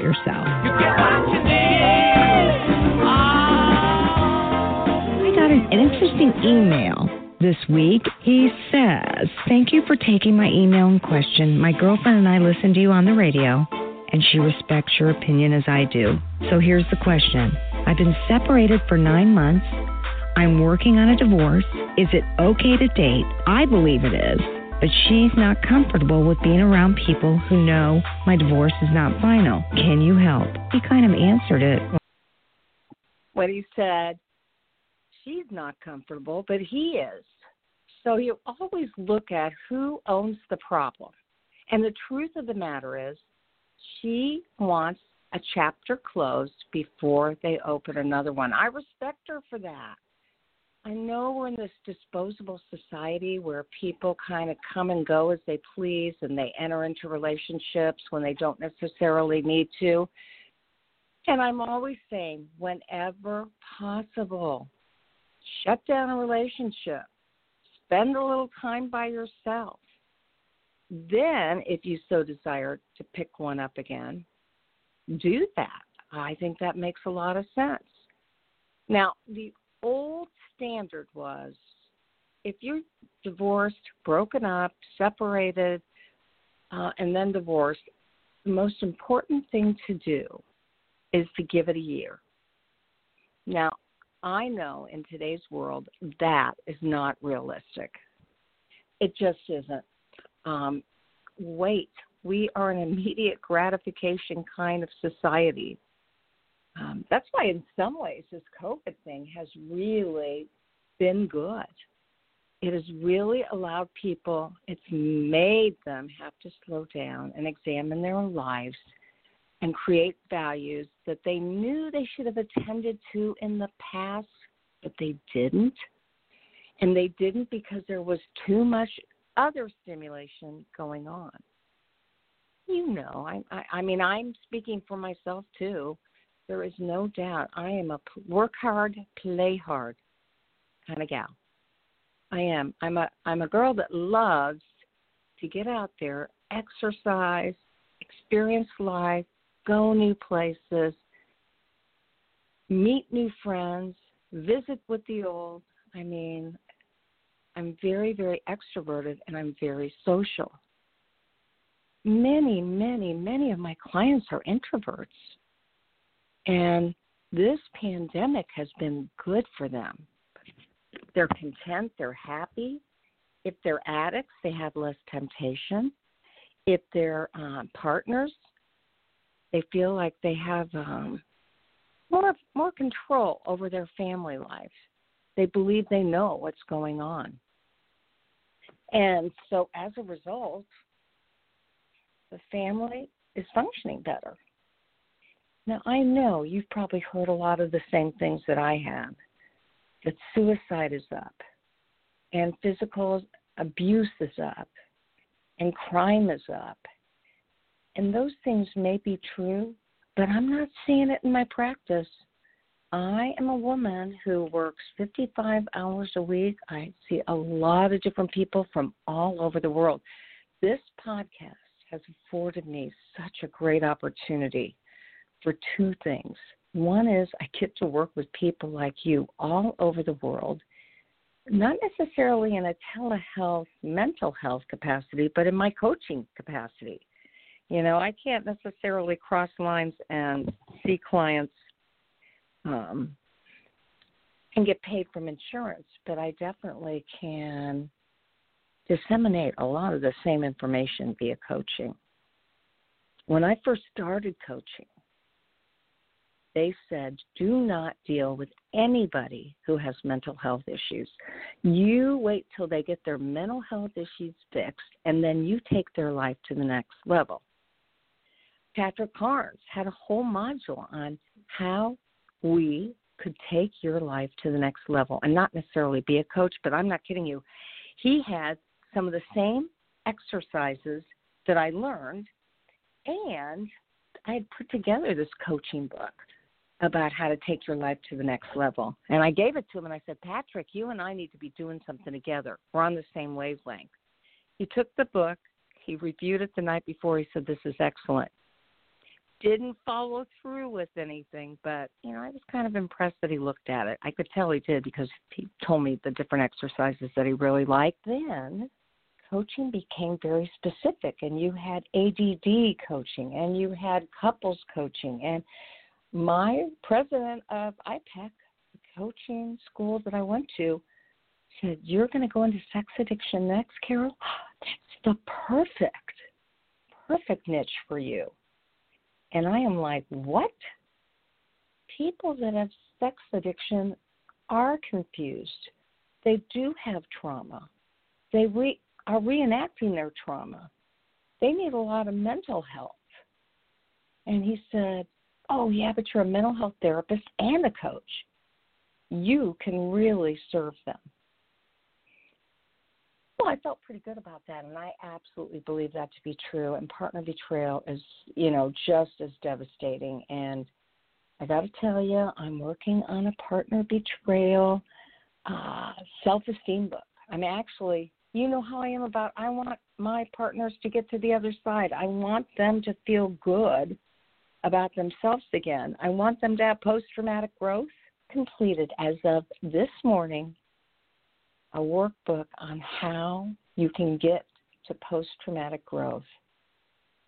yourself? I got an interesting email this week. He says, Thank you for taking my email in question. My girlfriend and I listen to you on the radio, and she respects your opinion as I do. So here's the question I've been separated for nine months. I'm working on a divorce. Is it okay to date? I believe it is. But she's not comfortable with being around people who know my divorce is not final. Can you help? He kind of answered it. What he said, she's not comfortable, but he is. So you always look at who owns the problem. And the truth of the matter is, she wants a chapter closed before they open another one. I respect her for that. I know we're in this disposable society where people kind of come and go as they please and they enter into relationships when they don't necessarily need to. And I'm always saying, whenever possible, shut down a relationship, spend a little time by yourself. Then, if you so desire to pick one up again, do that. I think that makes a lot of sense. Now, the old standard was if you're divorced, broken up, separated, uh, and then divorced, the most important thing to do is to give it a year. Now, I know in today's world that is not realistic. It just isn't. Um, wait, we are an immediate gratification kind of society. Um, that's why, in some ways, this COVID thing has really been good. It has really allowed people, it's made them have to slow down and examine their own lives and create values that they knew they should have attended to in the past, but they didn't. And they didn't because there was too much other stimulation going on. You know, I, I, I mean, I'm speaking for myself too. There is no doubt I am a work hard, play hard kind of gal. I am. I'm a I'm a girl that loves to get out there, exercise, experience life, go new places, meet new friends, visit with the old. I mean, I'm very, very extroverted and I'm very social. Many, many, many of my clients are introverts. And this pandemic has been good for them. They're content, they're happy. If they're addicts, they have less temptation. If they're um, partners, they feel like they have um, more more control over their family life. They believe they know what's going on. And so as a result, the family is functioning better. Now, I know you've probably heard a lot of the same things that I have that suicide is up, and physical abuse is up, and crime is up. And those things may be true, but I'm not seeing it in my practice. I am a woman who works 55 hours a week. I see a lot of different people from all over the world. This podcast has afforded me such a great opportunity for two things. One is I get to work with people like you all over the world, not necessarily in a telehealth mental health capacity, but in my coaching capacity. You know, I can't necessarily cross lines and see clients um, and get paid from insurance, but I definitely can disseminate a lot of the same information via coaching. When I first started coaching, they said, do not deal with anybody who has mental health issues. You wait till they get their mental health issues fixed, and then you take their life to the next level. Patrick Carnes had a whole module on how we could take your life to the next level and not necessarily be a coach, but I'm not kidding you. He had some of the same exercises that I learned, and I had put together this coaching book about how to take your life to the next level. And I gave it to him and I said, Patrick, you and I need to be doing something together. We're on the same wavelength. He took the book, he reviewed it the night before, he said, This is excellent didn't follow through with anything, but you know, I was kind of impressed that he looked at it. I could tell he did because he told me the different exercises that he really liked. Then coaching became very specific and you had ADD coaching and you had couples coaching and my president of IPEC, the coaching school that I went to, said, You're going to go into sex addiction next, Carol? That's the perfect, perfect niche for you. And I am like, what? People that have sex addiction are confused. They do have trauma. They re- are reenacting their trauma. They need a lot of mental health. And he said, Oh, yeah, but you're a mental health therapist and a coach. You can really serve them. Well, I felt pretty good about that, and I absolutely believe that to be true. And partner betrayal is, you know, just as devastating. And I got to tell you, I'm working on a partner betrayal uh, self-esteem book. I'm actually, you know how I am about. I want my partners to get to the other side. I want them to feel good about themselves again. I want them to have post-traumatic growth completed as of this morning a workbook on how you can get to post traumatic growth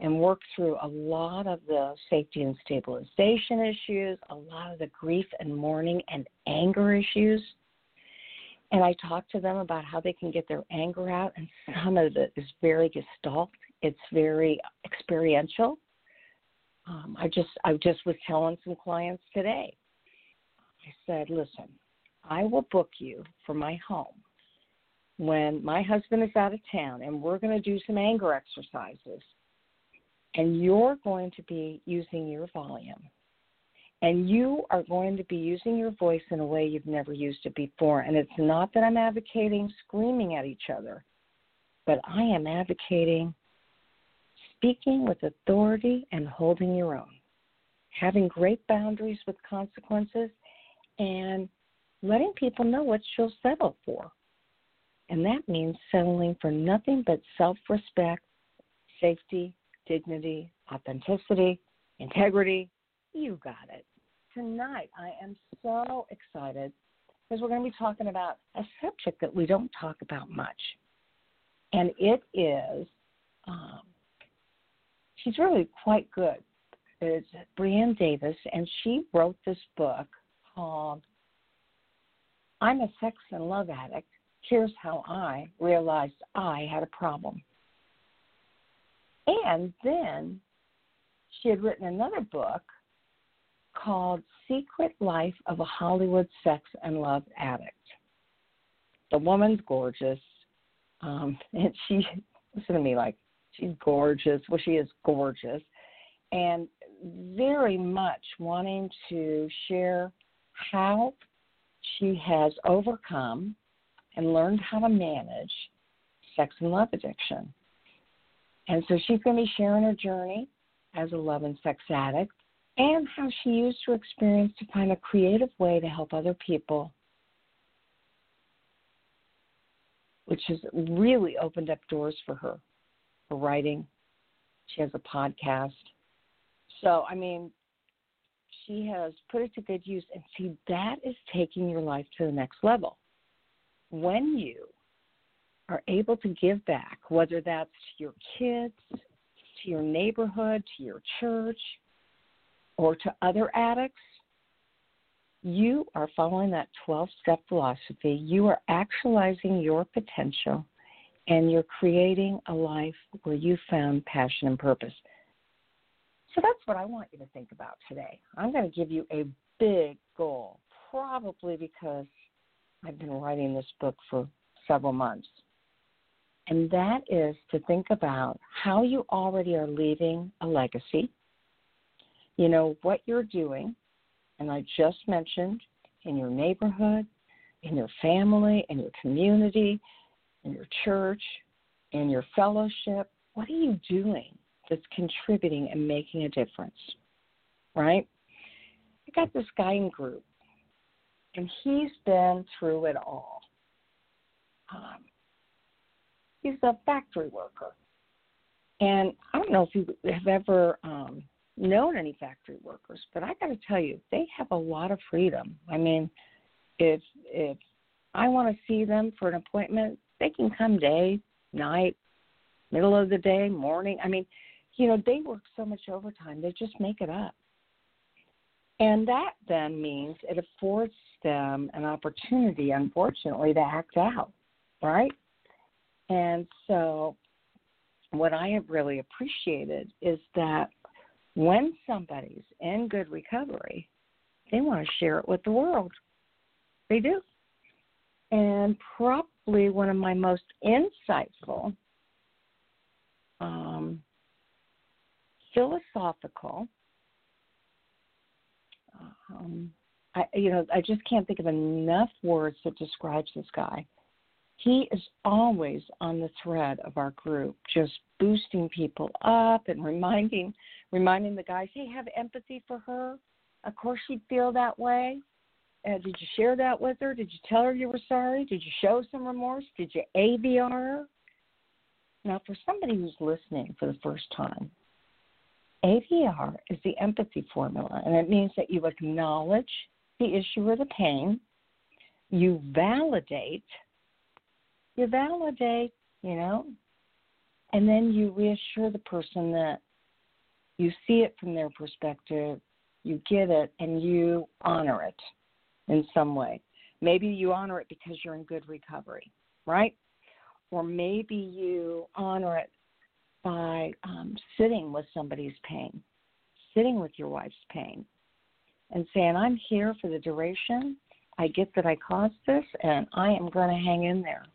and work through a lot of the safety and stabilization issues, a lot of the grief and mourning and anger issues. And I talk to them about how they can get their anger out, and some of it is very gestalt. It's very experiential. Um, I just I just was telling some clients today. I said, listen, I will book you for my home when my husband is out of town and we're going to do some anger exercises and you're going to be using your volume and you are going to be using your voice in a way you've never used it before and it's not that I'm advocating screaming at each other but I am advocating speaking with authority and holding your own having great boundaries with consequences and letting people know what you'll settle for and that means settling for nothing but self respect, safety, dignity, authenticity, integrity. You got it. Tonight, I am so excited because we're going to be talking about a subject that we don't talk about much. And it is, um, she's really quite good. It's Brianne Davis, and she wrote this book called I'm a Sex and Love Addict here's how I realized I had a problem. And then she had written another book called Secret Life of a Hollywood Sex and Love Addict. The woman's gorgeous. Um, and she, listen to me, like, she's gorgeous. Well, she is gorgeous, and very much wanting to share how she has overcome and learned how to manage sex and love addiction. And so she's going to be sharing her journey as a love and sex addict and how she used her experience to find a creative way to help other people, which has really opened up doors for her for writing. She has a podcast. So, I mean, she has put it to good use. And see, that is taking your life to the next level. When you are able to give back, whether that's to your kids, to your neighborhood, to your church, or to other addicts, you are following that 12 step philosophy. You are actualizing your potential and you're creating a life where you found passion and purpose. So that's what I want you to think about today. I'm going to give you a big goal, probably because I've been writing this book for several months. And that is to think about how you already are leaving a legacy. You know, what you're doing, and I just mentioned in your neighborhood, in your family, in your community, in your church, in your fellowship. What are you doing that's contributing and making a difference? Right? I got this guy in group, and he's been through it all. Um, he's a factory worker. And I don't know if you have ever um, known any factory workers, but I got to tell you, they have a lot of freedom. I mean, if if I want to see them for an appointment, they can come day, night, middle of the day, morning. I mean, you know, they work so much overtime, they just make it up. And that then means it affords them an opportunity, unfortunately, to act out, right? And so, what I have really appreciated is that when somebody's in good recovery, they want to share it with the world. They do. And probably one of my most insightful, um, philosophical, um, I, you know, I just can't think of enough words that describes this guy. He is always on the thread of our group, just boosting people up and reminding reminding the guys, hey, have empathy for her. Of course, she'd feel that way. Uh, did you share that with her? Did you tell her you were sorry? Did you show some remorse? Did you AVR her? Now, for somebody who's listening for the first time, AVR is the empathy formula, and it means that you acknowledge the issue or the pain, you validate you validate, you know, and then you reassure the person that you see it from their perspective, you get it, and you honor it in some way. Maybe you honor it because you're in good recovery, right? Or maybe you honor it by um, sitting with somebody's pain, sitting with your wife's pain, and saying, I'm here for the duration. I get that I caused this, and I am going to hang in there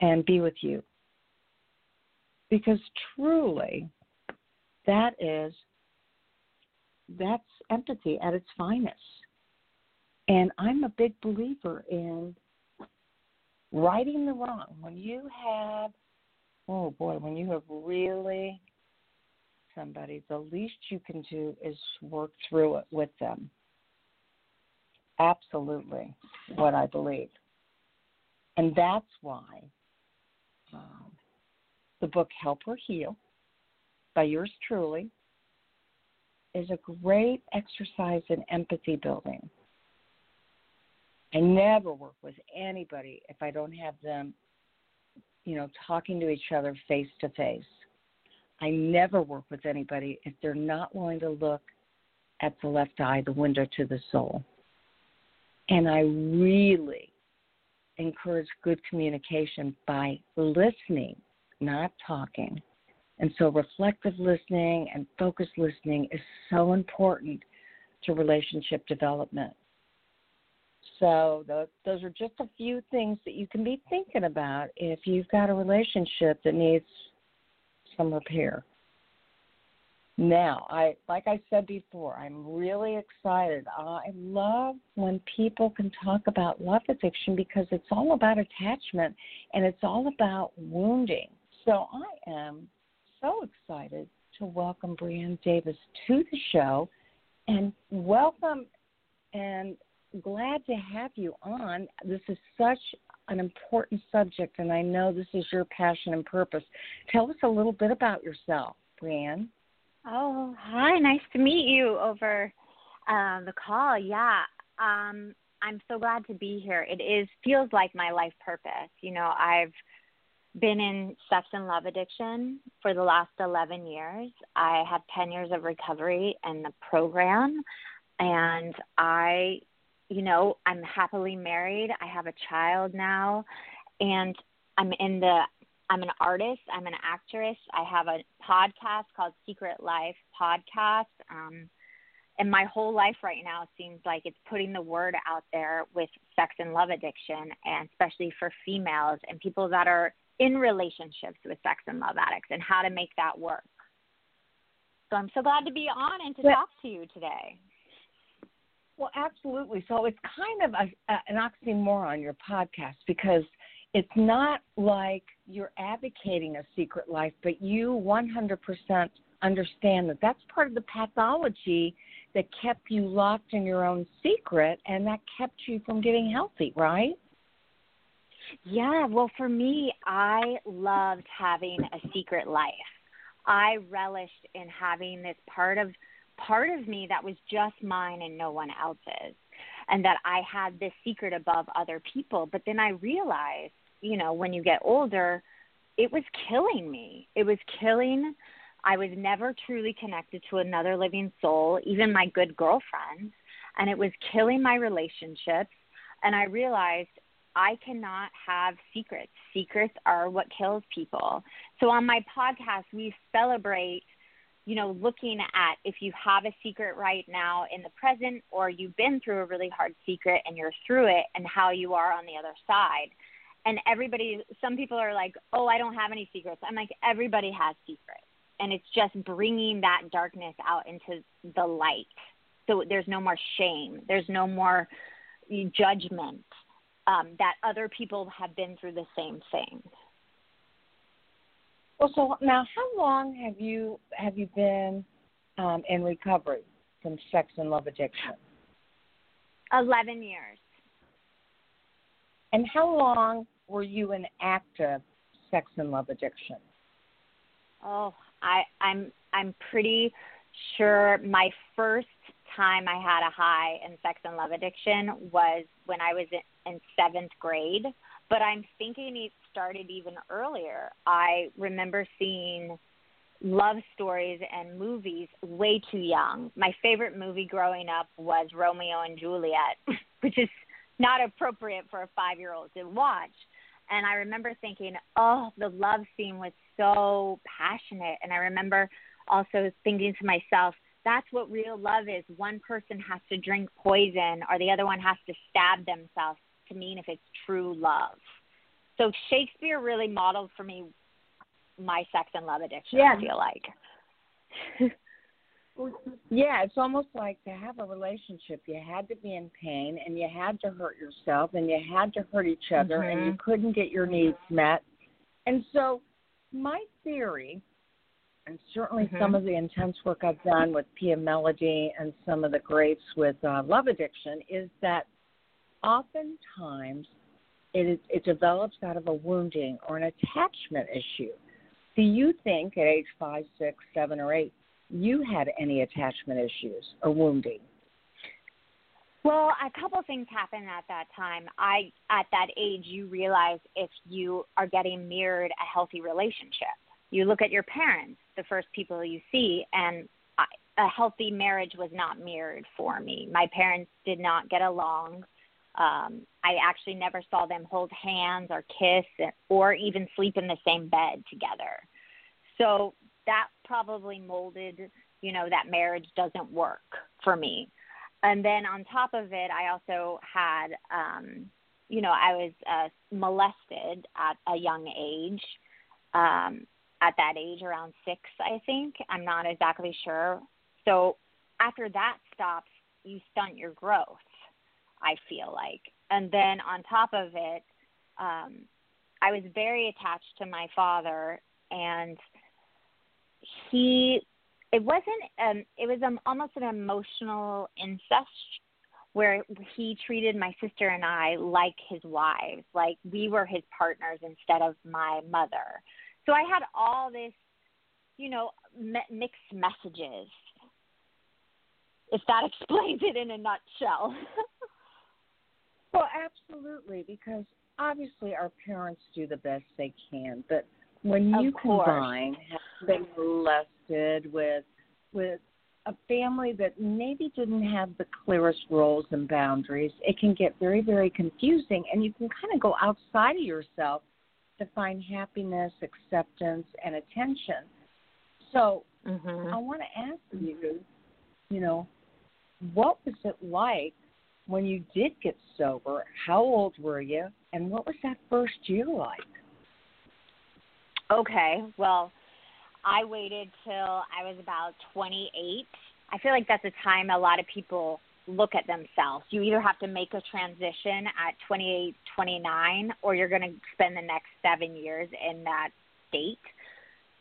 and be with you. Because truly, that is that's empathy at its finest. And I'm a big believer in righting the wrong. When you have, oh boy, when you have really somebody, the least you can do is work through it with them. Absolutely, what I believe. And that's why um, the book Help Her Heal by yours truly is a great exercise in empathy building. I never work with anybody if I don't have them, you know, talking to each other face to face. I never work with anybody if they're not willing to look at the left eye, the window to the soul. And I really encourage good communication by listening, not talking. And so, reflective listening and focused listening is so important to relationship development. So, those are just a few things that you can be thinking about if you've got a relationship that needs some repair. Now, I like I said before, I'm really excited. I love when people can talk about love addiction because it's all about attachment and it's all about wounding. So I am so excited to welcome Brianne Davis to the show and welcome and glad to have you on. This is such an important subject, and I know this is your passion and purpose. Tell us a little bit about yourself, Brianne. Oh, hi. Nice to meet you over uh, the call. Yeah. Um, I'm so glad to be here. It is feels like my life purpose. You know, I've been in sex and love addiction for the last 11 years. I have 10 years of recovery in the program and I you know, I'm happily married. I have a child now and I'm in the I'm an artist. I'm an actress. I have a podcast called Secret Life Podcast. Um, and my whole life right now seems like it's putting the word out there with sex and love addiction, and especially for females and people that are in relationships with sex and love addicts and how to make that work. So I'm so glad to be on and to talk to you today. Well, absolutely. So it's kind of a, a, an oxymoron, your podcast, because – it's not like you're advocating a secret life, but you 100% understand that that's part of the pathology that kept you locked in your own secret and that kept you from getting healthy, right? Yeah, well, for me, I loved having a secret life. I relished in having this part of part of me that was just mine and no one else's and that I had this secret above other people. But then I realized you know, when you get older, it was killing me. It was killing. I was never truly connected to another living soul, even my good girlfriends, and it was killing my relationships. And I realized I cannot have secrets. Secrets are what kills people. So on my podcast, we celebrate, you know, looking at if you have a secret right now in the present or you've been through a really hard secret and you're through it and how you are on the other side. And everybody some people are like oh i don't have any secrets. I'm like everybody has secrets. And it's just bringing that darkness out into the light. So there's no more shame. There's no more judgment um, that other people have been through the same thing well so now how long have you have you been um, in recovery from sex and love addiction 11 years and how long were you in active sex and love addiction? Oh, I, I'm I'm pretty sure my first time I had a high in sex and love addiction was when I was in, in seventh grade. But I'm thinking it started even earlier. I remember seeing love stories and movies way too young. My favorite movie growing up was Romeo and Juliet, which is not appropriate for a five year old to watch. And I remember thinking, oh, the love scene was so passionate. And I remember also thinking to myself, that's what real love is. One person has to drink poison, or the other one has to stab themselves to mean if it's true love. So Shakespeare really modeled for me my sex and love addiction. Yeah. I feel like. Yeah, it's almost like to have a relationship, you had to be in pain and you had to hurt yourself and you had to hurt each other mm-hmm. and you mm-hmm. couldn't get your needs met. And so, my theory, and certainly mm-hmm. some of the intense work I've done with Pia Mellody and some of the greats with uh, love addiction, is that oftentimes it, is, it develops out of a wounding or an attachment issue. Do you think at age five, six, seven, or eight you had any attachment issues or wounding? Well, a couple things happened at that time. I at that age you realize if you are getting mirrored a healthy relationship. You look at your parents, the first people you see, and I, a healthy marriage was not mirrored for me. My parents did not get along. Um, I actually never saw them hold hands or kiss or even sleep in the same bed together. So that probably molded, you know, that marriage doesn't work for me. And then on top of it, I also had, um, you know, I was uh, molested at a young age. Um, at that age around six, I think. I'm not exactly sure. So after that stops, you stunt your growth, I feel like. And then on top of it, um, I was very attached to my father, and he, it wasn't, um, it was um, almost an emotional incest where he treated my sister and I like his wives, like we were his partners instead of my mother. So I had all this, you know, mixed messages. If that explains it in a nutshell. well, absolutely, because obviously our parents do the best they can, but when you combine been molested with with a family that maybe didn't have the clearest roles and boundaries, it can get very, very confusing, and you can kind of go outside of yourself to find happiness, acceptance, and attention. So mm-hmm. I want to ask you, you know, what was it like when you did get sober? How old were you, and what was that first year like? Okay, well, I waited till I was about 28. I feel like that's a time a lot of people look at themselves. You either have to make a transition at 28, 29, or you're going to spend the next seven years in that state.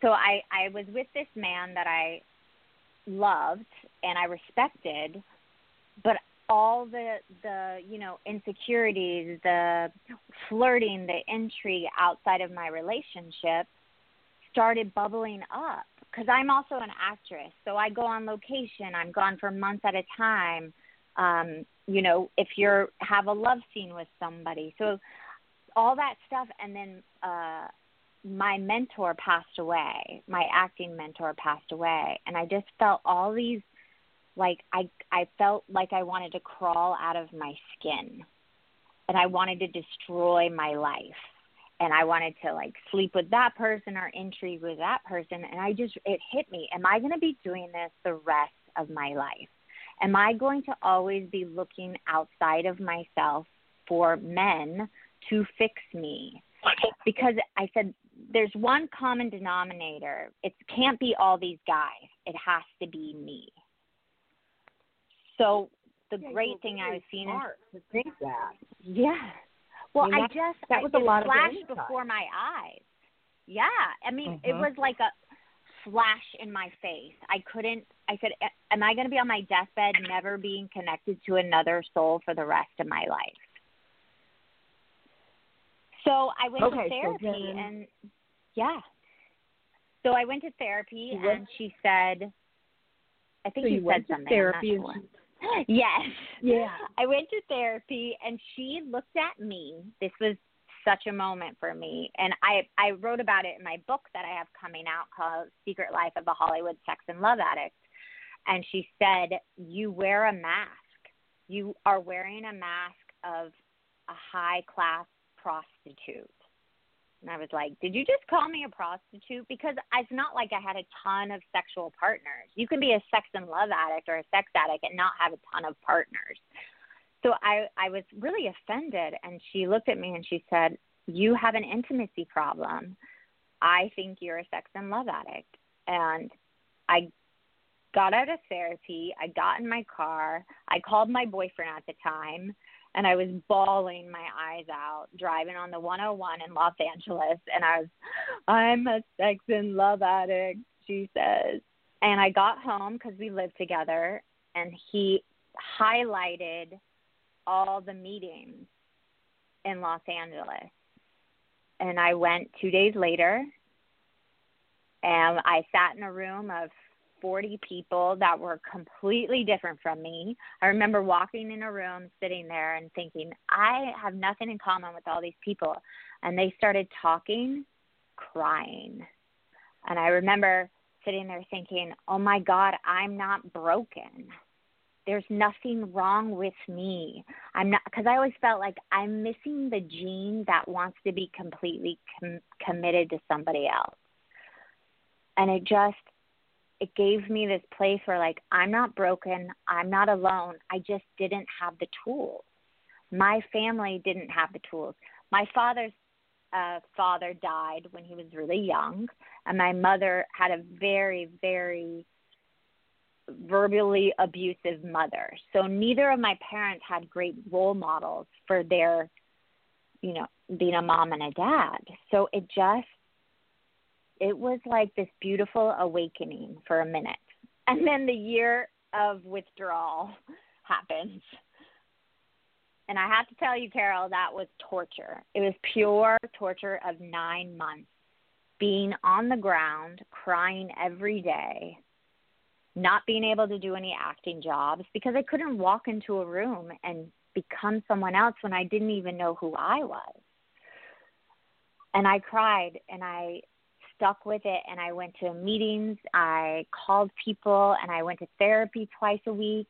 So I, I was with this man that I loved and I respected, but all the the you know insecurities, the flirting, the intrigue outside of my relationship started bubbling up because I'm also an actress. So I go on location. I'm gone for months at a time. Um, you know, if you're have a love scene with somebody, so all that stuff, and then uh, my mentor passed away. My acting mentor passed away, and I just felt all these like I I felt like I wanted to crawl out of my skin, and I wanted to destroy my life and I wanted to like sleep with that person or intrigue with that person. And I just, it hit me. Am I going to be doing this the rest of my life? Am I going to always be looking outside of myself for men to fix me? Because I said, there's one common denominator. It can't be all these guys, it has to be me. So the yeah, great thing I was seeing is to think that. Yeah, well, I, mean, I just that was I, a lot it flashed of before my eyes. Yeah, I mean, mm-hmm. it was like a flash in my face. I couldn't. I said, "Am I going to be on my deathbed, never being connected to another soul for the rest of my life?" So I went okay, to therapy, so then, and yeah. So I went to therapy, and she said, "I think so you, you said went something." To therapy I'm not sure. Yes. Yeah. I went to therapy and she looked at me. This was such a moment for me. And I I wrote about it in my book that I have coming out called Secret Life of a Hollywood Sex and Love Addict. And she said, "You wear a mask. You are wearing a mask of a high class prostitute." And I was like, Did you just call me a prostitute? Because it's not like I had a ton of sexual partners. You can be a sex and love addict or a sex addict and not have a ton of partners. So I, I was really offended. And she looked at me and she said, You have an intimacy problem. I think you're a sex and love addict. And I got out of therapy. I got in my car. I called my boyfriend at the time and I was bawling my eyes out driving on the 101 in Los Angeles and I was I'm a sex and love addict she says. And I got home cuz we lived together and he highlighted all the meetings in Los Angeles. And I went 2 days later and I sat in a room of 40 people that were completely different from me. I remember walking in a room, sitting there, and thinking, I have nothing in common with all these people. And they started talking, crying. And I remember sitting there thinking, oh my God, I'm not broken. There's nothing wrong with me. I'm not, because I always felt like I'm missing the gene that wants to be completely com- committed to somebody else. And it just, it gave me this place where like I'm not broken, I'm not alone. I just didn't have the tools. My family didn't have the tools. My father's uh, father died when he was really young, and my mother had a very, very verbally abusive mother. So neither of my parents had great role models for their, you know, being a mom and a dad. So it just, it was like this beautiful awakening for a minute. And then the year of withdrawal happens. And I have to tell you, Carol, that was torture. It was pure torture of nine months being on the ground, crying every day, not being able to do any acting jobs because I couldn't walk into a room and become someone else when I didn't even know who I was. And I cried and I stuck with it and I went to meetings, I called people and I went to therapy twice a week.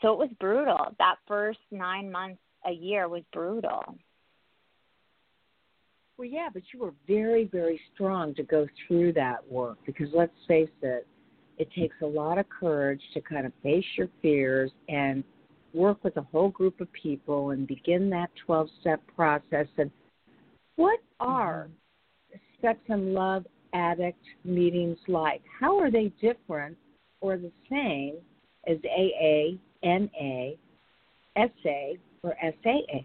So it was brutal. That first 9 months a year was brutal. Well, yeah, but you were very, very strong to go through that work because let's face it, it takes a lot of courage to kind of face your fears and work with a whole group of people and begin that 12 step process. And what are mm-hmm. And love addict meetings like? How are they different or the same as AA, NA, SA, or SAA?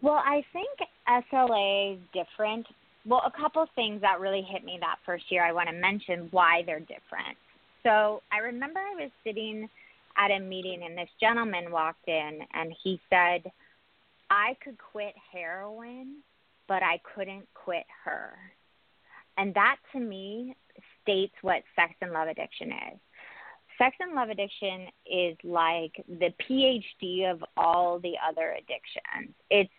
Well, I think SLA is different well, a couple of things that really hit me that first year, I want to mention why they're different. So I remember I was sitting at a meeting and this gentleman walked in and he said, I could quit heroin, but I couldn't quit her. And that to me states what sex and love addiction is. Sex and love addiction is like the PhD of all the other addictions. It's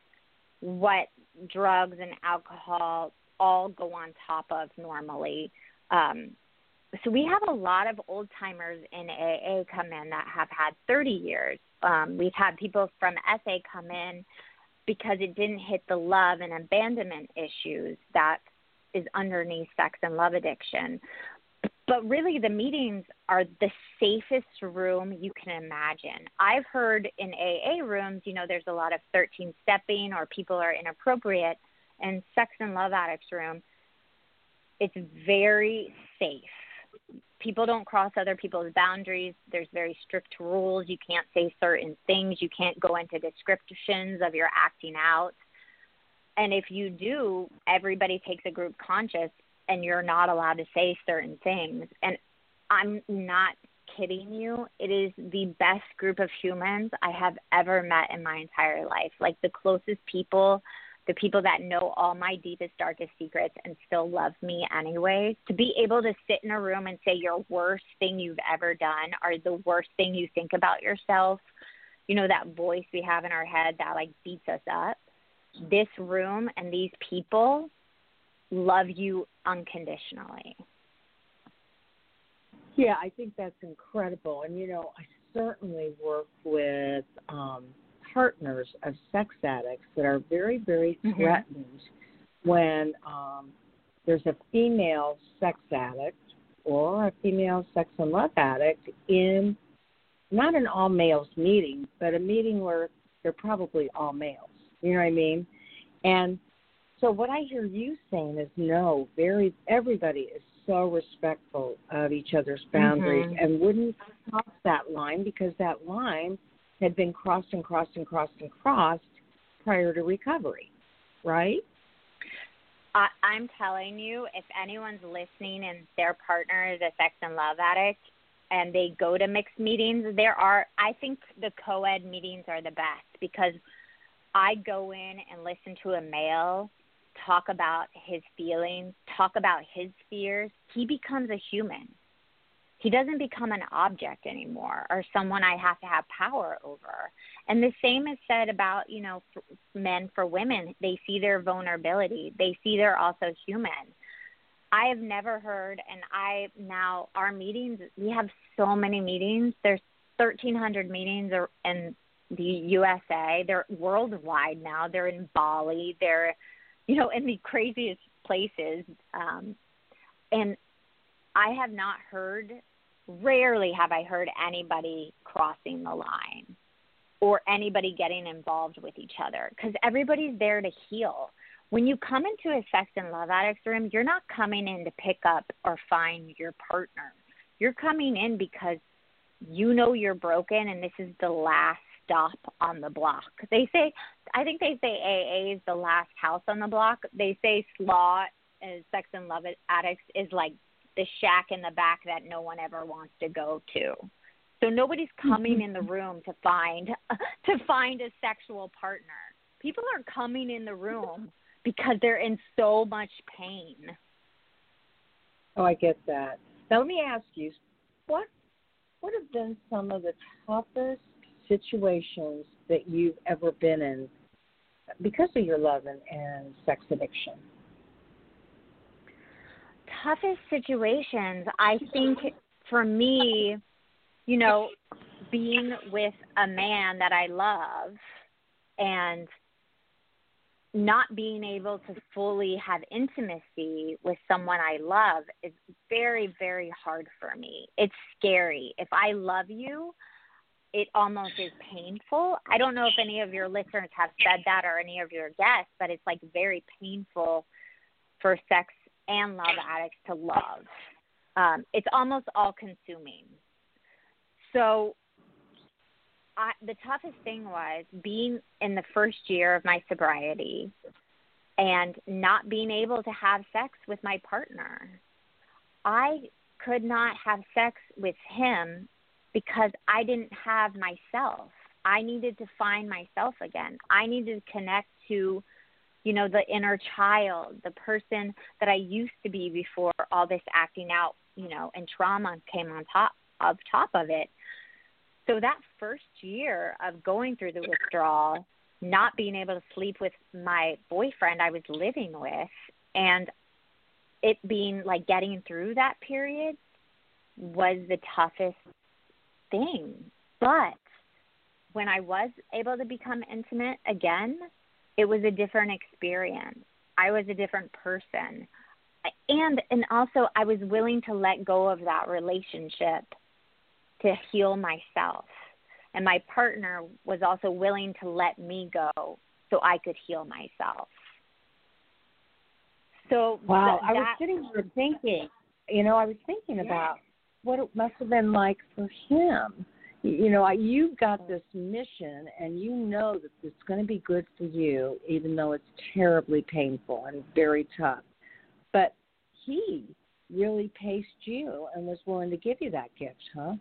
what drugs and alcohol all go on top of normally. Um, so we have a lot of old timers in AA come in that have had 30 years. Um, we've had people from SA come in because it didn't hit the love and abandonment issues that is underneath sex and love addiction. But really, the meetings are the safest room you can imagine. I've heard in AA rooms, you know, there's a lot of 13 stepping or people are inappropriate and sex and love addicts room, it's very safe. People don't cross other people's boundaries. There's very strict rules. You can't say certain things. You can't go into descriptions of your acting out. And if you do, everybody takes a group conscious and you're not allowed to say certain things. And I'm not kidding you. It is the best group of humans I have ever met in my entire life. Like the closest people the people that know all my deepest, darkest secrets and still love me anyway, to be able to sit in a room and say your worst thing you've ever done or the worst thing you think about yourself, you know, that voice we have in our head that like beats us up. This room and these people love you unconditionally. Yeah, I think that's incredible. And, you know, I certainly work with um, partners of sex addicts that are very, very mm-hmm. threatened when um, there's a female sex addict or a female sex and love addict in not an all males meeting, but a meeting where they're probably all males. You know what I mean? And so what I hear you saying is no, very everybody is so respectful of each other's boundaries mm-hmm. and wouldn't cross that line because that line had been crossed and crossed and crossed and crossed prior to recovery, right? I, I'm telling you, if anyone's listening and their partner is a sex and love addict and they go to mixed meetings, there are, I think the co ed meetings are the best because I go in and listen to a male talk about his feelings, talk about his fears. He becomes a human he doesn't become an object anymore or someone I have to have power over. And the same is said about, you know, men for women. They see their vulnerability, they see they're also human. I have never heard, and I now, our meetings, we have so many meetings. There's 1,300 meetings in the USA. They're worldwide now. They're in Bali. They're, you know, in the craziest places. Um, and I have not heard rarely have I heard anybody crossing the line. or anybody getting involved with each other because everybody's there to heal. When you come into a sex and love addicts room, you're not coming in to pick up or find your partner. You're coming in because you know you're broken and this is the last stop on the block. They say, I think they say AA is the last house on the block. They say SLAW, as sex and love addicts, is like the shack in the back that no one ever wants to go to. So nobody's coming mm-hmm. in the room to find to find a sexual partner. People are coming in the room because they're in so much pain. Oh, I get that. Now let me ask you, what what have been some of the toughest situations that you've ever been in because of your love and, and sex addiction? Toughest situations, I think for me, you know, being with a man that I love and not being able to fully have intimacy with someone I love is very, very hard for me. It's scary. If I love you, it almost is painful. I don't know if any of your listeners have said that or any of your guests, but it's like very painful for sex and love addicts to love. Um, it's almost all consuming. So, I, the toughest thing was being in the first year of my sobriety and not being able to have sex with my partner. I could not have sex with him because I didn't have myself. I needed to find myself again. I needed to connect to, you know, the inner child, the person that I used to be before all this acting out, you know, and trauma came on top of top of it. So that first year of going through the withdrawal, not being able to sleep with my boyfriend I was living with and it being like getting through that period was the toughest thing. But when I was able to become intimate again, it was a different experience. I was a different person. And and also I was willing to let go of that relationship to heal myself. And my partner was also willing to let me go so I could heal myself. So wow, th- I was sitting here thinking, you know, I was thinking yeah. about what it must have been like for him. You know, you've got this mission, and you know that it's going to be good for you, even though it's terribly painful and very tough. But he really paced you and was willing to give you that gift, huh?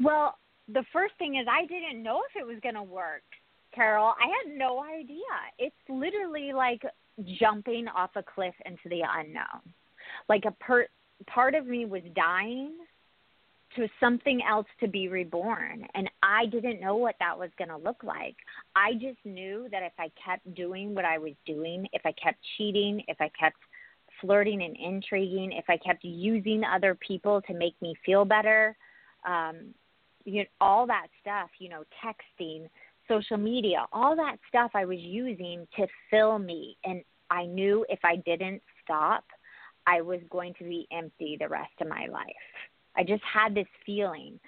Well, the first thing is I didn't know if it was going to work, Carol. I had no idea. It's literally like jumping off a cliff into the unknown. Like a per part of me was dying to something else to be reborn and I didn't know what that was going to look like. I just knew that if I kept doing what I was doing, if I kept cheating, if I kept flirting and intriguing, if I kept using other people to make me feel better, um you know, all that stuff, you know, texting, social media, all that stuff I was using to fill me and I knew if I didn't stop, I was going to be empty the rest of my life. I just had this feeling.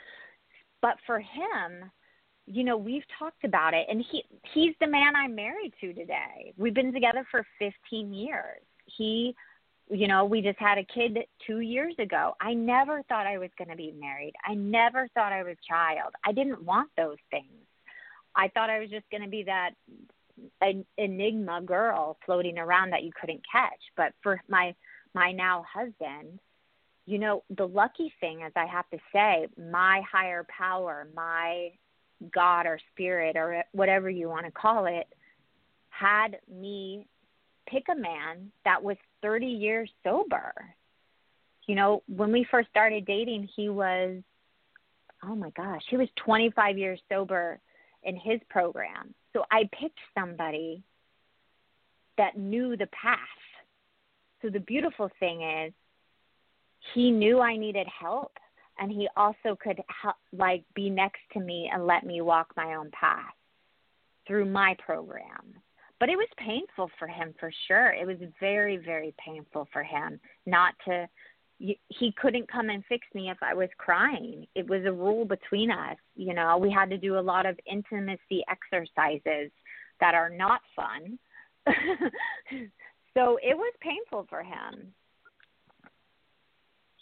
But for him, you know, we've talked about it and he he's the man I'm married to today. We've been together for 15 years. He you know, we just had a kid 2 years ago. I never thought I was going to be married. I never thought I was child. I didn't want those things. I thought I was just going to be that an enigma girl floating around that you couldn't catch. But for my my now husband, you know, the lucky thing is I have to say, my higher power, my God or spirit or whatever you want to call it, had me pick a man that was 30 years sober. You know, when we first started dating, he was, oh my gosh, he was 25 years sober in his program. So I picked somebody that knew the path so the beautiful thing is he knew I needed help and he also could help, like be next to me and let me walk my own path through my program. But it was painful for him for sure. It was very very painful for him not to he couldn't come and fix me if I was crying. It was a rule between us. You know, we had to do a lot of intimacy exercises that are not fun. so it was painful for him.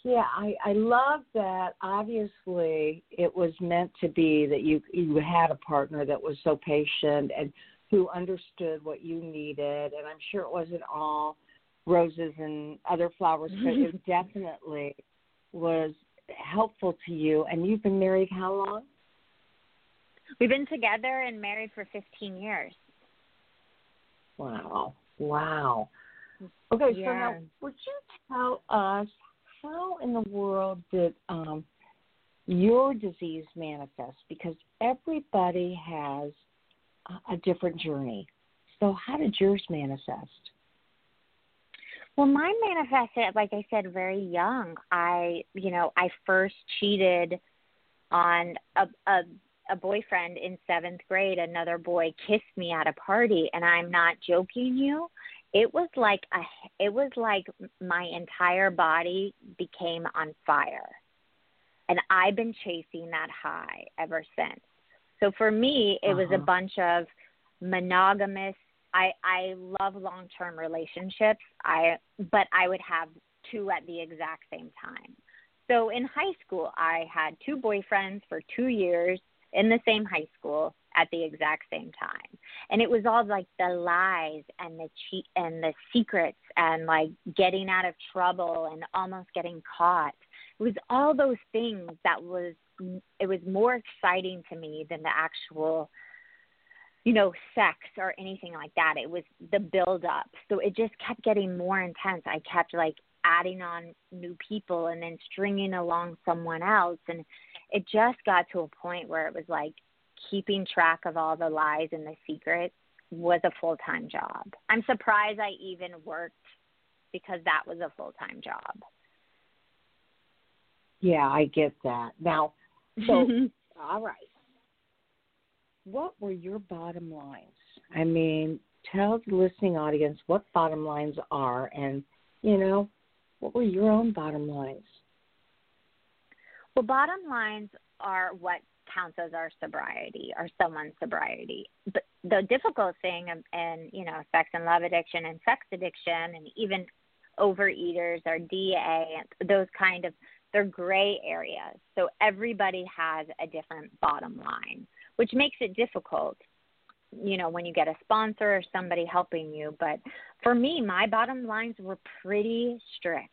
Yeah, I I love that. Obviously, it was meant to be that you you had a partner that was so patient and who understood what you needed. And I'm sure it wasn't all roses and other flowers, but it definitely was helpful to you. And you've been married how long? We've been together and married for 15 years. Wow. Wow. Okay, yeah. so now would you tell us how in the world did um, your disease manifest? Because everybody has a different journey. So, how did yours manifest? Well, mine manifested, like I said, very young. I, you know, I first cheated on a, a a boyfriend in seventh grade. Another boy kissed me at a party, and I'm not joking you. It was like a, it was like my entire body became on fire, and I've been chasing that high ever since. So for me, it uh-huh. was a uh-huh. bunch of monogamous. I I love long term relationships. I but I would have two at the exact same time. So in high school, I had two boyfriends for two years in the same high school at the exact same time. And it was all like the lies and the cheat and the secrets and like getting out of trouble and almost getting caught. It was all those things that was it was more exciting to me than the actual you know sex or anything like that it was the build up so it just kept getting more intense i kept like adding on new people and then stringing along someone else and it just got to a point where it was like keeping track of all the lies and the secrets was a full time job i'm surprised i even worked because that was a full time job yeah i get that now so, all right. What were your bottom lines? I mean, tell the listening audience what bottom lines are and, you know, what were your own bottom lines? Well, bottom lines are what counts as our sobriety or someone's sobriety. But the difficult thing in, you know, sex and love addiction and sex addiction and even overeaters or DA, those kind of they're gray areas. So everybody has a different bottom line, which makes it difficult, you know, when you get a sponsor or somebody helping you. But for me, my bottom lines were pretty strict.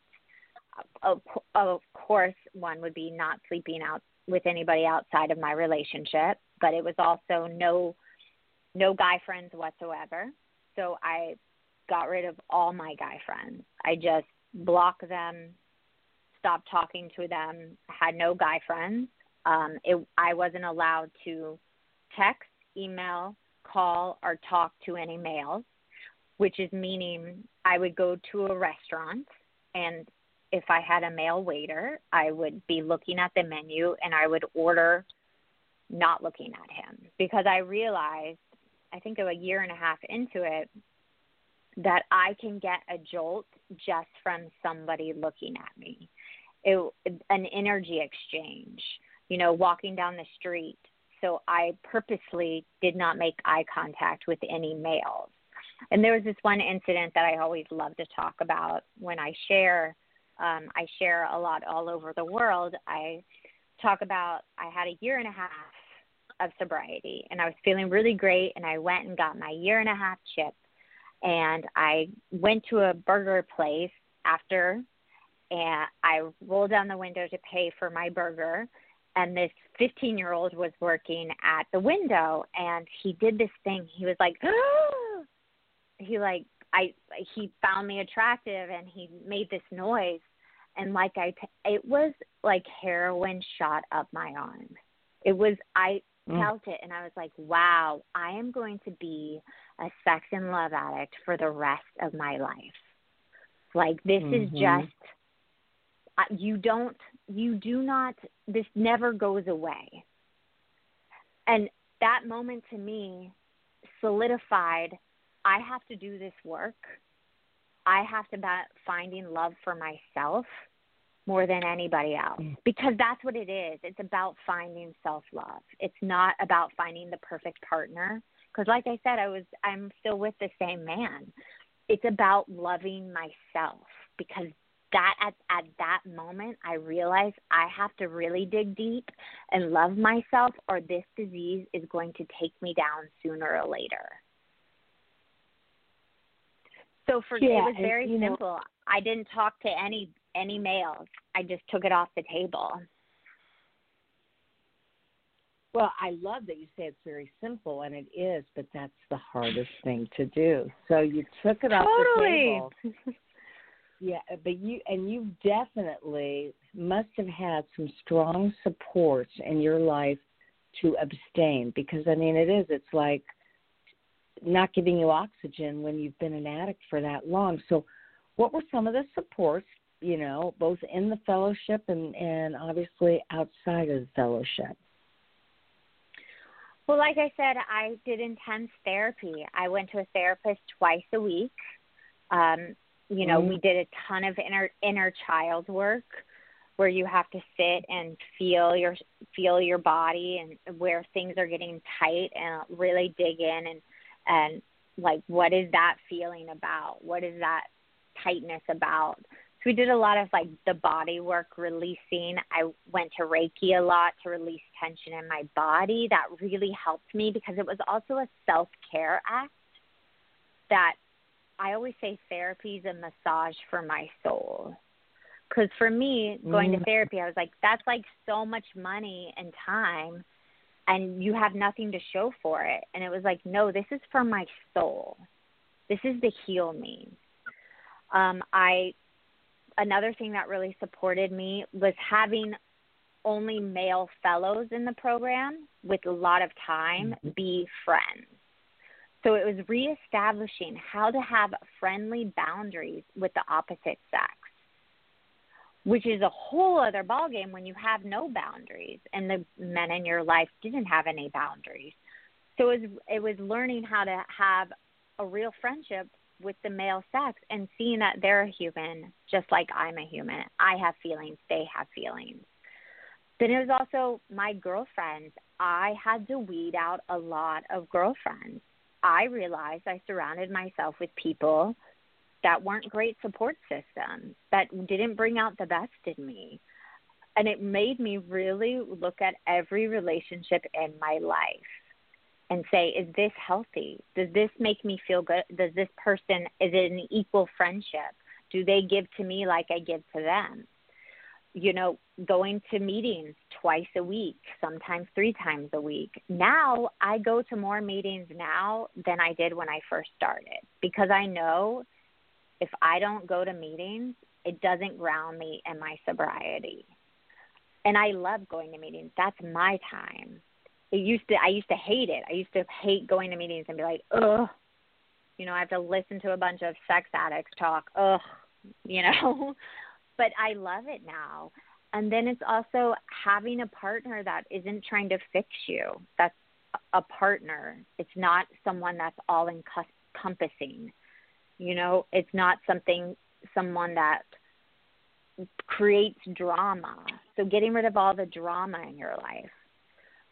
Of, of course, one would be not sleeping out with anybody outside of my relationship, but it was also no no guy friends whatsoever. So I got rid of all my guy friends. I just blocked them, stopped talking to them, had no guy friends. Um, it, I wasn't allowed to text, email, call, or talk to any males, which is meaning I would go to a restaurant and if I had a male waiter, I would be looking at the menu and I would order not looking at him because I realized, I think of a year and a half into it, that I can get a jolt just from somebody looking at me it, an energy exchange, you know, walking down the street. So I purposely did not make eye contact with any males. And there was this one incident that I always love to talk about when I share. Um, I share a lot all over the world. I talk about I had a year and a half of sobriety and I was feeling really great and I went and got my year and a half chip and I went to a burger place after and I rolled down the window to pay for my burger and this 15 year old was working at the window and he did this thing he was like he like i he found me attractive and he made this noise and like i it was like heroin shot up my arm it was i mm. felt it and i was like wow i am going to be a sex and love addict for the rest of my life like this mm-hmm. is just you don't you do not this never goes away and that moment to me solidified i have to do this work i have to be finding love for myself more than anybody else Mm. because that's what it is. It's about finding self-love. It's not about finding the perfect partner because like I said I was I'm still with the same man. It's about loving myself because that at at that moment I realized I have to really dig deep and love myself or this disease is going to take me down sooner or later. So for Yeah, it was and, very know- simple. I didn't talk to any any males. I just took it off the table. Well, I love that you say it's very simple, and it is, but that's the hardest thing to do. So you took it off the table. Yeah, but you and you definitely must have had some strong supports in your life to abstain because I mean it is it's like not giving you oxygen when you've been an addict for that long. So what were some of the supports, you know, both in the fellowship and and obviously outside of the fellowship? Well, like I said, I did intense therapy. I went to a therapist twice a week. Um, you know, Mm. we did a ton of inner inner child work where you have to sit and feel your feel your body and where things are getting tight and really dig in and and like what is that feeling about? What is that tightness about? So we did a lot of like the body work releasing. I went to Reiki a lot to release tension in my body. That really helped me because it was also a self care act that I always say therapy is a massage for my soul. Because for me, going to Mm. therapy, I was like, that's like so much money and time, and you have nothing to show for it. And it was like, no, this is for my soul. This is to heal me. Um, I another thing that really supported me was having only male fellows in the program with a lot of time Mhm. be friends. So it was reestablishing how to have friendly boundaries with the opposite sex, which is a whole other ballgame when you have no boundaries and the men in your life didn't have any boundaries. So it was, it was learning how to have a real friendship with the male sex and seeing that they're a human just like I'm a human. I have feelings, they have feelings. Then it was also my girlfriends. I had to weed out a lot of girlfriends. I realized I surrounded myself with people that weren't great support systems, that didn't bring out the best in me. And it made me really look at every relationship in my life and say, is this healthy? Does this make me feel good? Does this person, is it an equal friendship? Do they give to me like I give to them? You know, going to meetings twice a week, sometimes three times a week. Now I go to more meetings now than I did when I first started because I know if I don't go to meetings, it doesn't ground me in my sobriety. And I love going to meetings. That's my time it used to I used to hate it. I used to hate going to meetings and be like, ugh, you know, I have to listen to a bunch of sex addicts talk, ugh, you know. but I love it now. And then it's also having a partner that isn't trying to fix you. That's a partner. It's not someone that's all encompassing. You know, it's not something someone that creates drama. So getting rid of all the drama in your life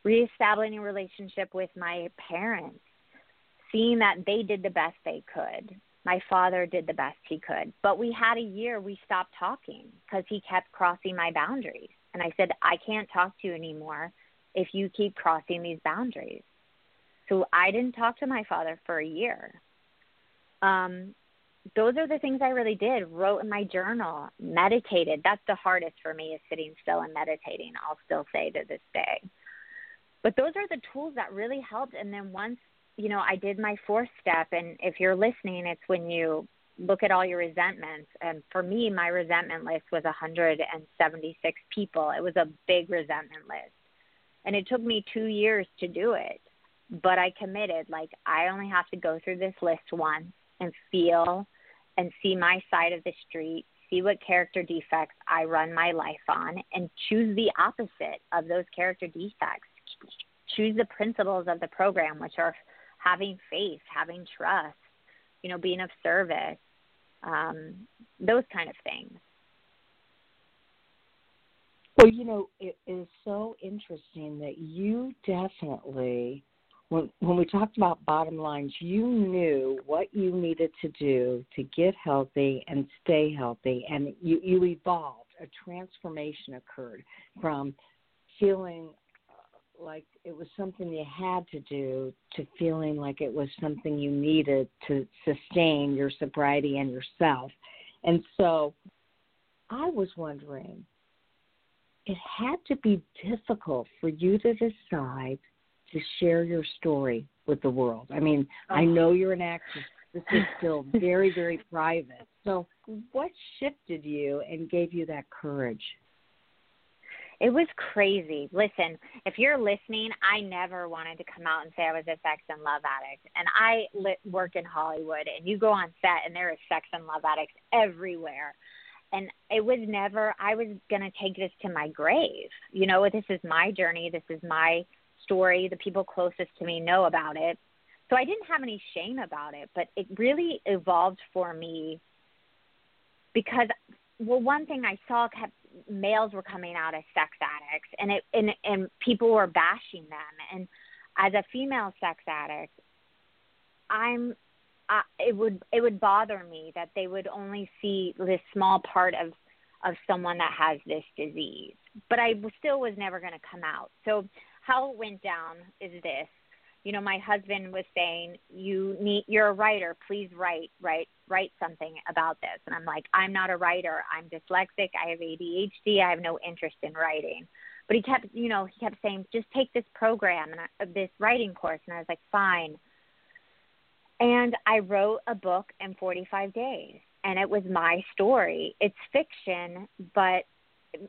reestablishing a relationship with my parents, seeing that they did the best they could. My father did the best he could. But we had a year we stopped talking because he kept crossing my boundaries. And I said, I can't talk to you anymore if you keep crossing these boundaries. So I didn't talk to my father for a year. Um, those are the things I really did. Wrote in my journal, meditated. That's the hardest for me is sitting still and meditating. I'll still say to this day but those are the tools that really helped and then once you know i did my fourth step and if you're listening it's when you look at all your resentments and for me my resentment list was 176 people it was a big resentment list and it took me 2 years to do it but i committed like i only have to go through this list once and feel and see my side of the street see what character defects i run my life on and choose the opposite of those character defects choose the principles of the program, which are having faith, having trust, you know, being of service, um, those kind of things. Well, you know, it is so interesting that you definitely, when when we talked about bottom lines, you knew what you needed to do to get healthy and stay healthy, and you you evolved. A transformation occurred from feeling uh, like it was something you had to do to feeling like it was something you needed to sustain your sobriety and yourself. And so I was wondering it had to be difficult for you to decide to share your story with the world. I mean, oh. I know you're an actress. This is still very, very private. So, what shifted you and gave you that courage? It was crazy. Listen, if you're listening, I never wanted to come out and say I was a sex and love addict. And I lit, work in Hollywood, and you go on set, and there are sex and love addicts everywhere and it was never i was going to take this to my grave you know this is my journey this is my story the people closest to me know about it so i didn't have any shame about it but it really evolved for me because well one thing i saw kept males were coming out as sex addicts and it and and people were bashing them and as a female sex addict i'm uh, it would it would bother me that they would only see this small part of of someone that has this disease. But I still was never going to come out. So how it went down is this. You know, my husband was saying, "You need you're a writer. Please write, write, write something about this." And I'm like, "I'm not a writer. I'm dyslexic. I have ADHD. I have no interest in writing." But he kept, you know, he kept saying, "Just take this program and I, this writing course." And I was like, "Fine." And I wrote a book in 45 days, and it was my story. It's fiction, but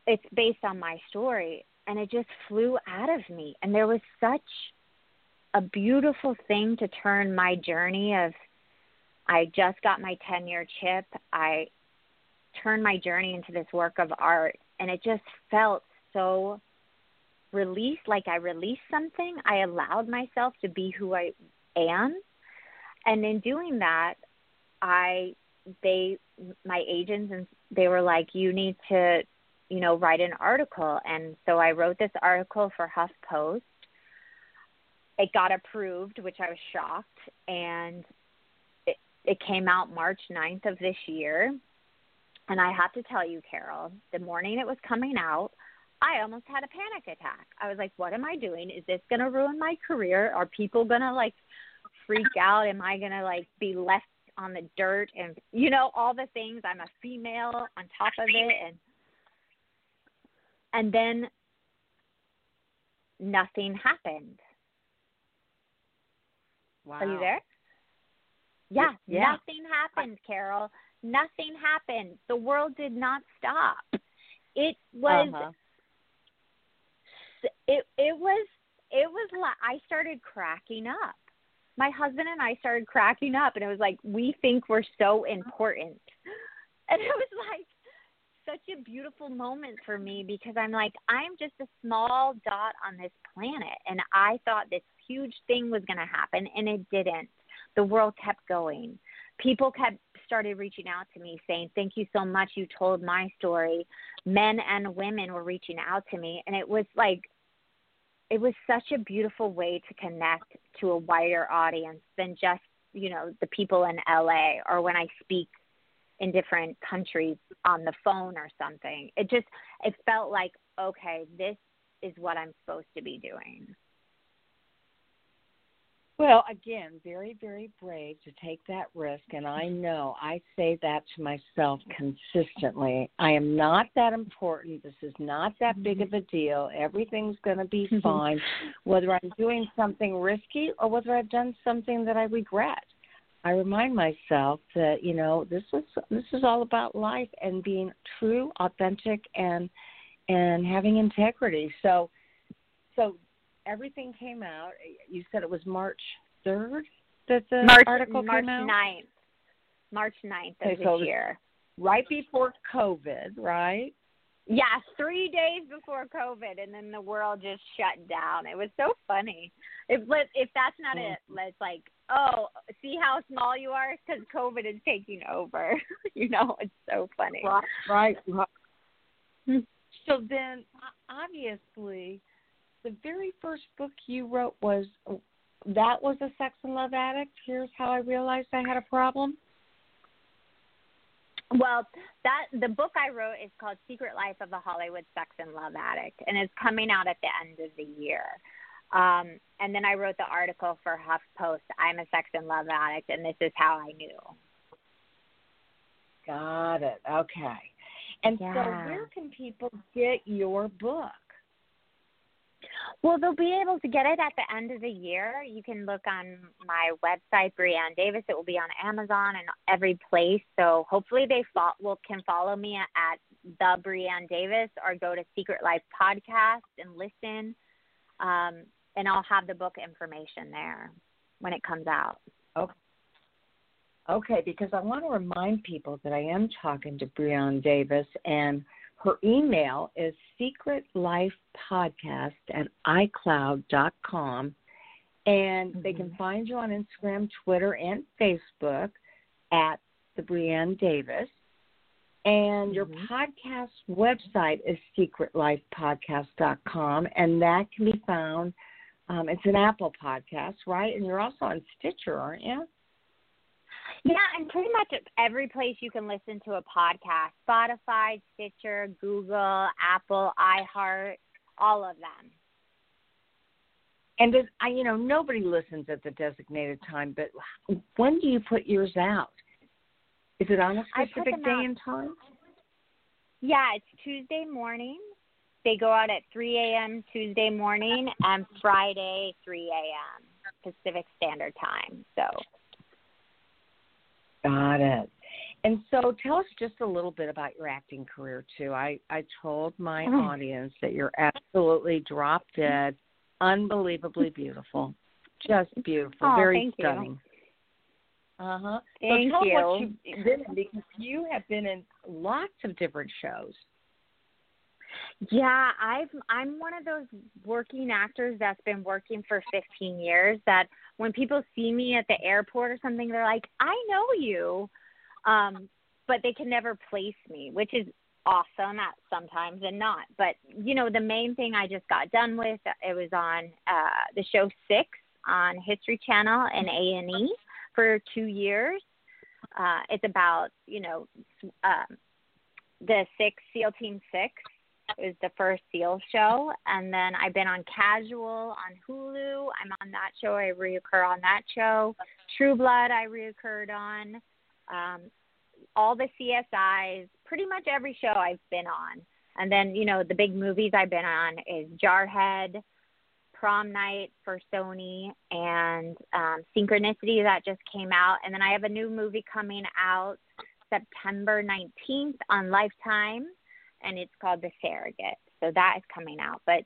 it's based on my story, and it just flew out of me. And there was such a beautiful thing to turn my journey of I just got my 10 year chip. I turned my journey into this work of art, and it just felt so released like I released something. I allowed myself to be who I am and in doing that, I they my agents and they were like, you need to, you know, write an article, and so I wrote this article for HuffPost. It got approved, which I was shocked, and it, it came out March 9th of this year. And I have to tell you, Carol, the morning it was coming out, I almost had a panic attack. I was like, what am I doing? Is this going to ruin my career? Are people going to like freak out? Am I gonna like be left on the dirt and you know all the things? I'm a female on top of it, and and then nothing happened. Wow. Are you there? Yeah, yeah, nothing happened, Carol. Nothing happened. The world did not stop. It was. Uh-huh. It it was it was like I started cracking up my husband and I started cracking up, and it was like, we think we're so important. And it was like such a beautiful moment for me because I'm like, I'm just a small dot on this planet. And I thought this huge thing was going to happen, and it didn't. The world kept going. People kept started reaching out to me saying, Thank you so much. You told my story. Men and women were reaching out to me. And it was like it was such a beautiful way to connect to a wider audience than just you know the people in LA or when I speak in different countries on the phone or something. It just it felt like okay, this is what I'm supposed to be doing. Well, again, very, very brave to take that risk. And I know I say that to myself consistently. I am not that important. This is not that big of mm-hmm. a deal. Everything's going to be fine, whether I'm doing something risky or whether I've done something that I regret. I remind myself that you know this is this is all about life and being true, authentic, and and having integrity. So, so everything came out. You said it was March 3rd that the March, article March came out? March 9th. March 9th of okay, so this year. Right before COVID, right? Yeah, three days before COVID, and then the world just shut down. It was so funny. If if that's not mm. it, let's like, oh, see how small you are because COVID is taking over. you know, it's so funny. Right, right. right. So then, obviously, the very first book you wrote was that was a sex and love addict. Here's how I realized I had a problem. Well, that the book I wrote is called Secret Life of a Hollywood Sex and Love Addict, and it's coming out at the end of the year. Um, and then I wrote the article for HuffPost, I'm a Sex and Love Addict, and this is how I knew. Got it. Okay. And yeah. so, where can people get your book? Well, they'll be able to get it at the end of the year. You can look on my website, Brianne Davis. It will be on Amazon and every place. So hopefully they fo- will can follow me at, the Brianne Davis or go to Secret Life Podcast and listen. Um, and I'll have the book information there when it comes out. Okay. Okay, because I want to remind people that I am talking to Brianne Davis and her email is secretlifepodcast at icloud.com. And mm-hmm. they can mm-hmm. find you on Instagram, Twitter, and Facebook at the Brianne Davis. And your mm-hmm. podcast website is secretlifepodcast.com, and that can be found. Um, it's an Apple podcast, right? And you're also on Stitcher, aren't you? Yeah, and pretty much every place you can listen to a podcast Spotify, Stitcher, Google, Apple, iHeart, all of them. And does, I, you know, nobody listens at the designated time, but when do you put yours out? Is it on a specific day out, and time? Yeah, it's Tuesday morning. They go out at 3 a.m. Tuesday morning and Friday 3 a.m. Pacific Standard Time. So Got it. And so tell us just a little bit about your acting career too. I I told my oh. audience that you're absolutely drop dead, unbelievably beautiful. Just beautiful, oh, very stunning. Uh huh. Thank so tell you. what you've been in because you have been in lots of different shows. Yeah, I've I'm one of those working actors that's been working for 15 years that when people see me at the airport or something they're like, "I know you." Um but they can never place me, which is awesome at sometimes and not. But you know, the main thing I just got done with it was on uh the show 6 on History Channel and A&E for 2 years. Uh it's about, you know, um the 6 SEAL Team 6 it was the first Seal show, and then I've been on Casual on Hulu. I'm on that show. I reoccur on that show. True Blood, I reoccurred on. Um, all the CSIs, pretty much every show I've been on. And then, you know, the big movies I've been on is Jarhead, Prom Night for Sony, and um, Synchronicity that just came out. And then I have a new movie coming out September 19th on Lifetime and it's called The Surrogate. So that is coming out. But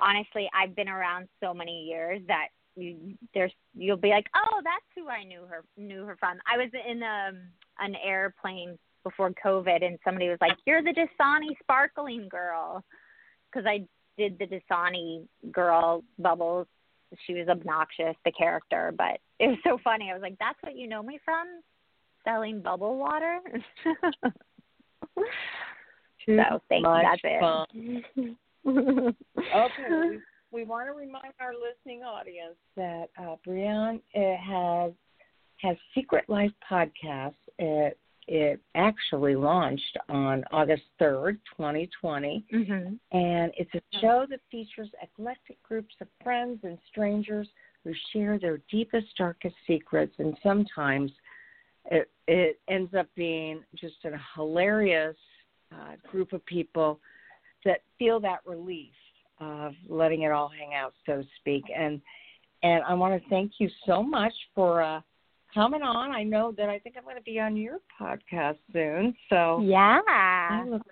honestly, I've been around so many years that you, there's you'll be like, oh, that's who I knew her knew her from. I was in um, an airplane before COVID, and somebody was like, "You're the Dasani sparkling girl," because I did the Dasani girl bubbles. She was obnoxious, the character, but it was so funny. I was like, "That's what you know me from, selling bubble water." Too so thank much you. That's fun. it. okay. We, we want to remind our listening audience that uh, Brianne has has Secret Life podcast. It it actually launched on August third, twenty twenty, mm-hmm. and it's a show that features eclectic groups of friends and strangers who share their deepest, darkest secrets, and sometimes it it ends up being just a hilarious uh, group of people that feel that relief of letting it all hang out, so to speak. And and I want to thank you so much for uh, coming on. I know that I think I'm going to be on your podcast soon. So yeah, I look,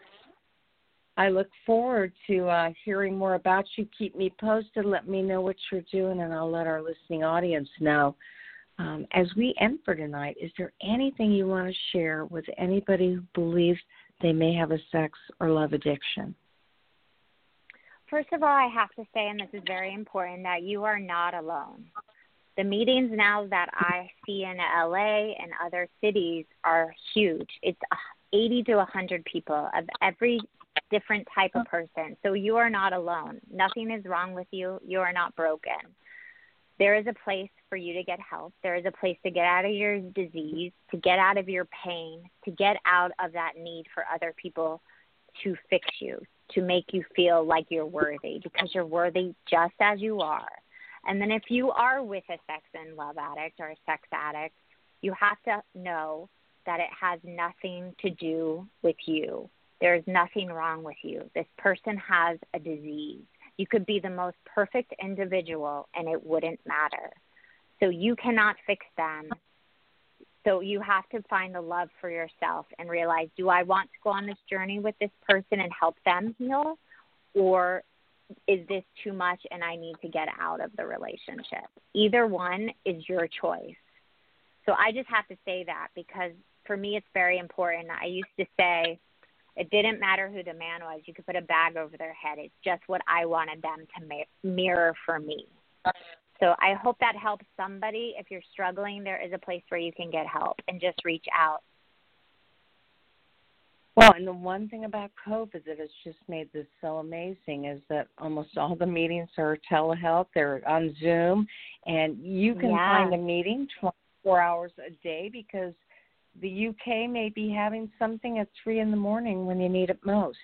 I look forward to uh, hearing more about you. Keep me posted. Let me know what you're doing, and I'll let our listening audience know. Um, as we end for tonight, is there anything you want to share with anybody who believes they may have a sex or love addiction? First of all, I have to say, and this is very important, that you are not alone. The meetings now that I see in LA and other cities are huge. It's 80 to 100 people of every different type of person. So you are not alone. Nothing is wrong with you. You are not broken. There is a place for you to get help. There is a place to get out of your disease, to get out of your pain, to get out of that need for other people to fix you, to make you feel like you're worthy because you're worthy just as you are. And then if you are with a sex and love addict or a sex addict, you have to know that it has nothing to do with you. There's nothing wrong with you. This person has a disease. You could be the most perfect individual and it wouldn't matter. So you cannot fix them. So you have to find the love for yourself and realize do I want to go on this journey with this person and help them heal? Or is this too much and I need to get out of the relationship? Either one is your choice. So I just have to say that because for me it's very important. I used to say it didn't matter who the man was. You could put a bag over their head. It's just what I wanted them to mirror for me. So I hope that helps somebody. If you're struggling, there is a place where you can get help and just reach out. Well, and the one thing about COVID that has just made this so amazing is that almost all the meetings are telehealth. They're on Zoom, and you can yeah. find a meeting 24 hours a day because the UK may be having something at three in the morning when you need it most.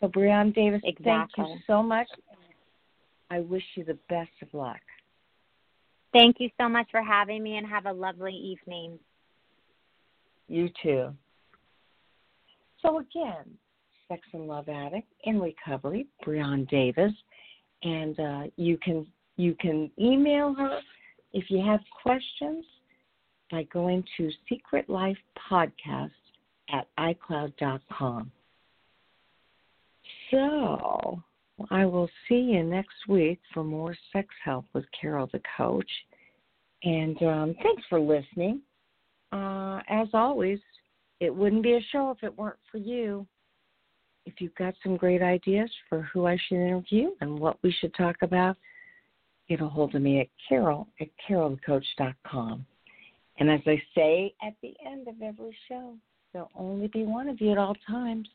So, Brianne Davis, exactly. thank you so much. I wish you the best of luck. Thank you so much for having me and have a lovely evening. You too. So again, sex and love addict in recovery, Brianne Davis, and uh, you can you can email her if you have questions by going to Secret Life Podcast at iCloud.com. So I will see you next week for more sex help with Carol the Coach. And um, thanks for listening. Uh, as always, it wouldn't be a show if it weren't for you. If you've got some great ideas for who I should interview and what we should talk about, get a hold of me at carol at carolthecoach.com. And as I say at the end of every show, there'll only be one of you at all times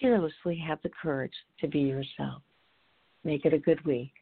fearlessly have the courage to be yourself. Make it a good week.